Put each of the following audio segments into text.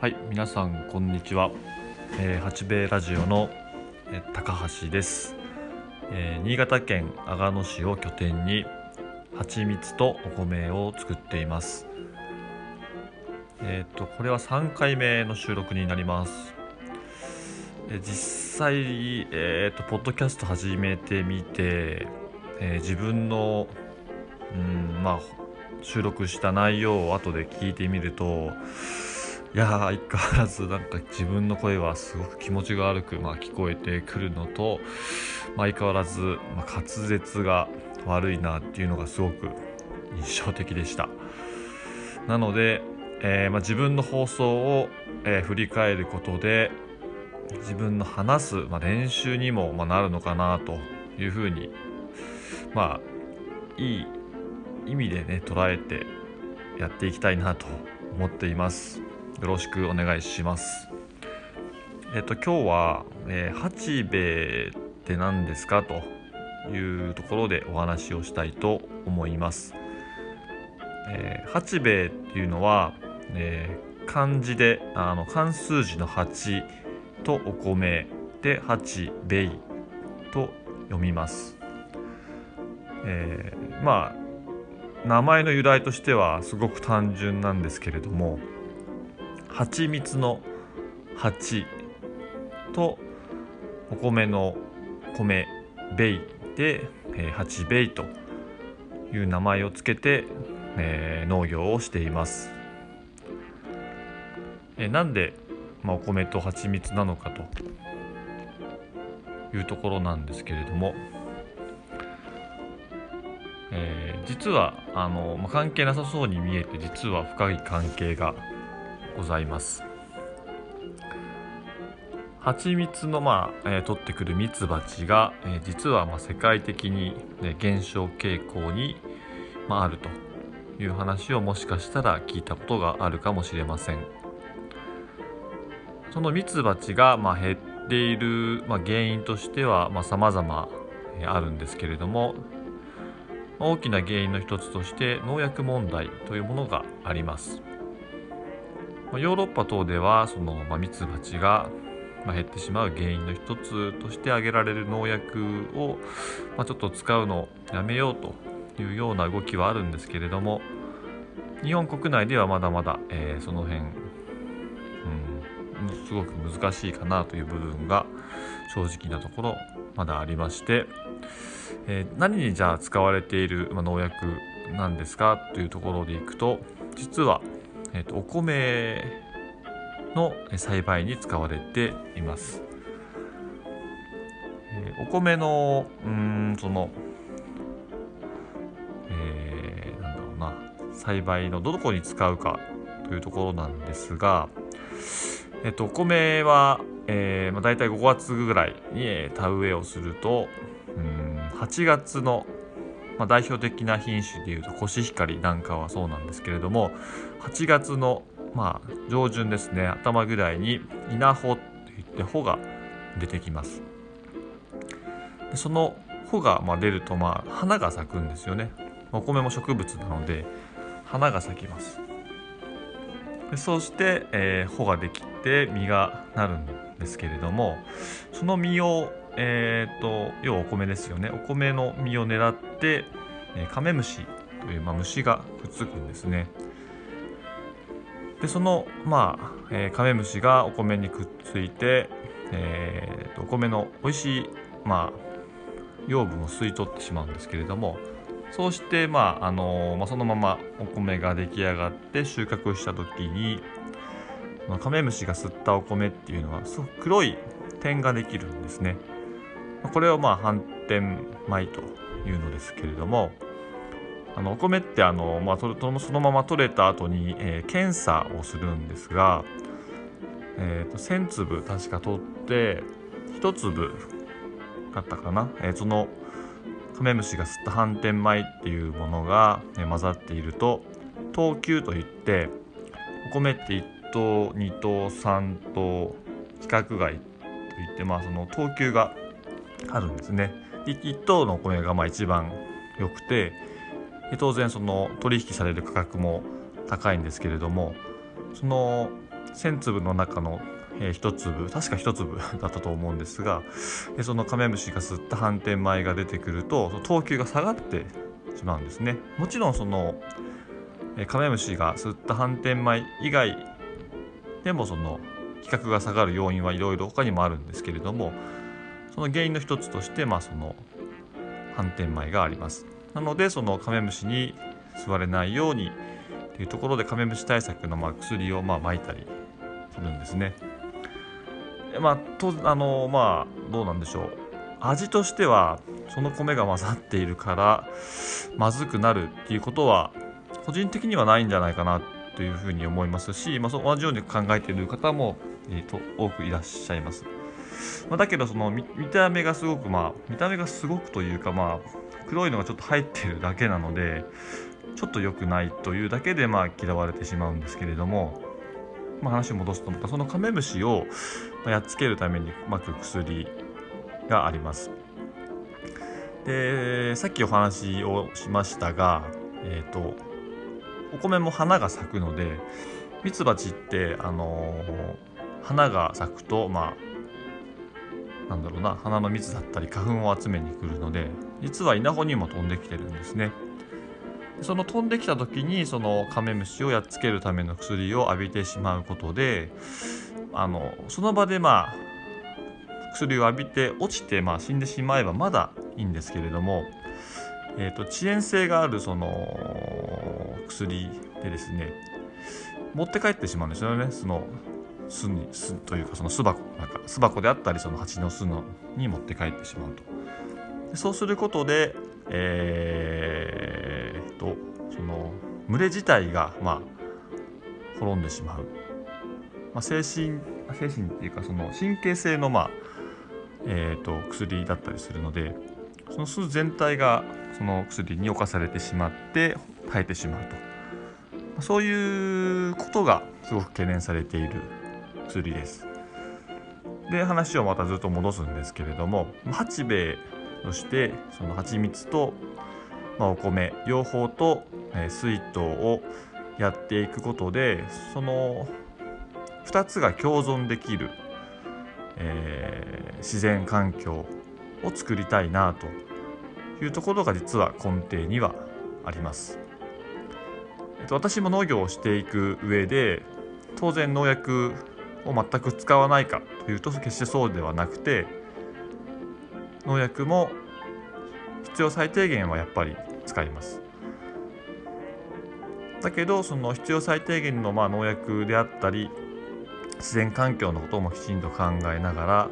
はい、皆さんこんにちは。えー、八兵衛ラジオの、えー高橋です、えー新潟県阿賀野市を拠点に蜂蜜とお米を作っています。えっ、とこれは3回目の収録になります。えー実際えっ、とポッドキャスト始めてみて、えー自分のうんまあ収録した内容を後で聞いてみるといや相変わらずなんか自分の声はすごく気持ちが悪く、まあ、聞こえてくるのと、まあ、相変わらず、まあ、滑舌が悪いなっていうのがすごく印象的でした。なので、えーまあ、自分の放送を、えー振り返ることで自分の話す、まあ、練習にも、まあ、なるのかなというふうにまあいい意味でね捉えてやっていきたいなと思っています。よろしくお願いします。えっと今日は、えー八兵衛って何ですかというところでお話をしたいと思います、えー八兵衛っていうのは、えー漢字であの漢数字の八とお米で八兵衛と読みます。えーまあ名前の由来としてはすごく単純なんですけれども蜂蜜の蜂とお米の米ベイで、えー、八ベイという名前をつけて、えー農業をしています、えーなんで、まあ、お米と蜂蜜なのかというところなんですけれどもえー実はあの、まあ関係なさそうに見えて実は深い関係がございます蜂蜜の、まあえー取ってくるミツバチが、えー実は、まあ、世界的に、ね、減少傾向に、まあ、あるという話をもしかしたら聞いたことがあるかもしれませんそのミツバチが、まあ、減っている、まあ、原因としてはさまざ、まあるんですけれども大きな原因の一つとして農薬問題というものがあります。ヨーロッパ等ではその、まあ、ミツバチが減ってしまう原因の一つとして挙げられる農薬を、まあ、ちょっと使うのをやめようというような動きはあるんですけれども日本国内ではまだまだ、えーその辺、うん、すごく難しいかなという部分が正直なところまだありまして、えー何にじゃあ使われている、農薬なんですかというところでいくと実は、えーとお米の栽培に使われています。えーお米のうんその、えーなんだろうな栽培のどこに使うかというところなんですが、えっと、お米は、えーまあ、大体5月ぐらいに、田植えをするとうん8月の、まあ、代表的な品種でいうとコシヒカリなんかはそうなんですけれども8月の、まあ、上旬ですね頭ぐらいに稲穂って言って穂が出てきます。でその穂がまあ出ると、まあ、花が咲くんですよね。お米も植物なので花が咲きます。でそうして、えー穂ができて実がなるんです。ですけれどもその実を、えー、と要はお米ですよね。お米の実を狙って、えーカメムシという、まあ、虫がくっつくんですね。でその、まあえーカメムシがお米にくっついて、えーとお米の美味しい、まあ、養分を吸い取ってしまうんですけれどもそうして、まああのまあ、そのままお米が出来上がって収穫した時にまあカメムシが吸ったお米っていうのはすごく黒い点ができるんですね。これをまあ反転米というのですけれどもあのお米ってあの、まあ、そのまま取れた後に、えー検査をするんですが、えーと1,000粒確か取って1粒だったかな、えーそのカメムシが吸った反転米っていうものが、ね混ざっていると等級といってお米って等2等3等規格外といってまあその等級があるんですね。で1等のお米がまあ一番良くて当然その取引される価格も高いんですけれどもその1,000粒の中の、1粒確か1粒 だったと思うんですがそのカメムシが吸った反転米が出てくると等級が下がってしまうんですねもちろんその、カメムシが吸った反転米以外でもその規格が下がる要因はいろいろ他にもあるんですけれどもその原因の一つとしてまあその反転米があります。なのでそのカメムシに吸われないようにというところでカメムシ対策のまあ薬をまあ撒いたりするんですね。まあとあのまあどうなんでしょう。味としてはその米が混ざっているからまずくなるっていうことは個人的にはないんじゃないかなというふうに思いますし、まあ、同じように考えている方も、えーと、多くいらっしゃいます。まあ、だけどその見た目がすごくまあ見た目がすごくというかまあ黒いのがちょっと入ってるだけなのでちょっと良くないというだけでまあ嫌われてしまうんですけれども、まあ、話を戻すとまたそのカメムシをやっつけるためにまく薬があります。でさっきお話をしましたが、えーとお米も花が咲くのでミツバチってあのー、花が咲くとまあなんだろうな花の蜜だったり花粉を集めに来るので実は稲穂にも飛んできてるんですね。その飛んできた時にそのカメムシをやっつけるための薬を浴びてしまうことであのその場でまあ薬を浴びて落ちてまあ死んでしまえばまだいいんですけれどもえーと、遅延性があるその薬でですね持って帰ってしまうんですよね。その巣に巣というかその巣箱なんか巣箱であったりその蜂の巣のに持って帰ってしまうと。でそうすることでえー、とその群れ自体がまあ滅んでしまう、まあ、精神精神っていうかその神経性のまあえーと薬だったりするのでその巣全体がその薬に侵されてしまって生えてしまうとそういうことがすごく懸念されている薬です。で話をまたずっと戻すんですけれども八兵衛としてその蜂蜜と、まあ、お米両方と、えー、水筒をやっていくことでその2つが共存できる、えー、自然環境を作りたいなというところが実は根底にはあります。えっと、私も農業をしていく上で当然農薬を全く使わないかというと決してそうではなくて農薬も必要最低限はやっぱり使います。だけどその必要最低限のまあ農薬であったり自然環境のこともきちんと考えながら、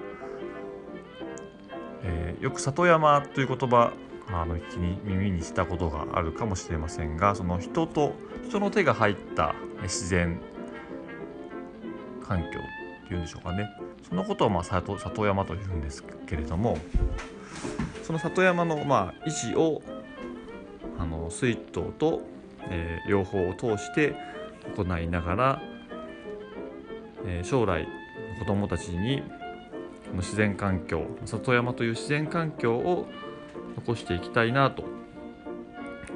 えー、よく里山という言葉あの気に耳にしたことがあるかもしれませんがその人と人の手が入った自然環境っていうんでしょうかね。そのことをまあ里里山というんですけれどもその里山のまあ維持をあの水筒と、えー、両方を通して行いながら、えー、将来子どもたちに自然環境里山という自然環境を残していきたいなと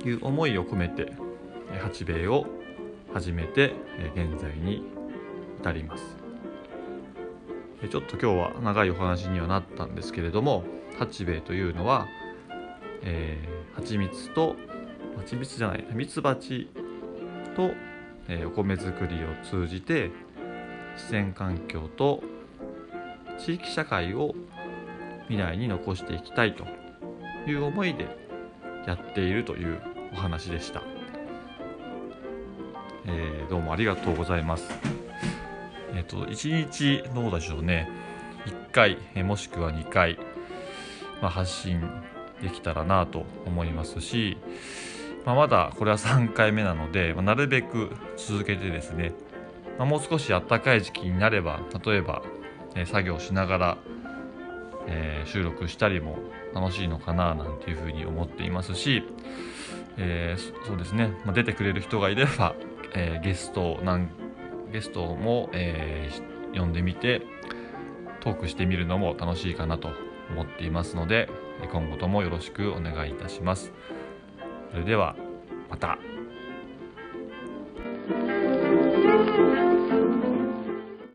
いう思いを込めて八兵衛を始めて現在に至ります。ちょっと今日は長いお話にはなったんですけれども八兵衛というのは、えー、蜂蜜と蜂蜜じゃない蜜蜂と、えー、お米作りを通じて自然環境と地域社会を未来に残していきたいという思いでやっているというお話でした、えー、どうもありがとうございます。えっ、ー、と1日どうでしょうね。1回もしくは2回、まあ、発信できたらなと思いますし、まあ、まだこれは3回目なので、まあ、なるべく続けてですね、まもう少し暖かい時期になれば例えば、え作業しながらえ、収録したりも楽しいのかななんていうふうに思っていますし、え、そうですね、ま、出てくれる人がいれば、え、ゲストなんゲストも、え呼んでみてトークしてみるのも楽しいかなと思っていますので今後ともよろしくお願いいたします。それではまた。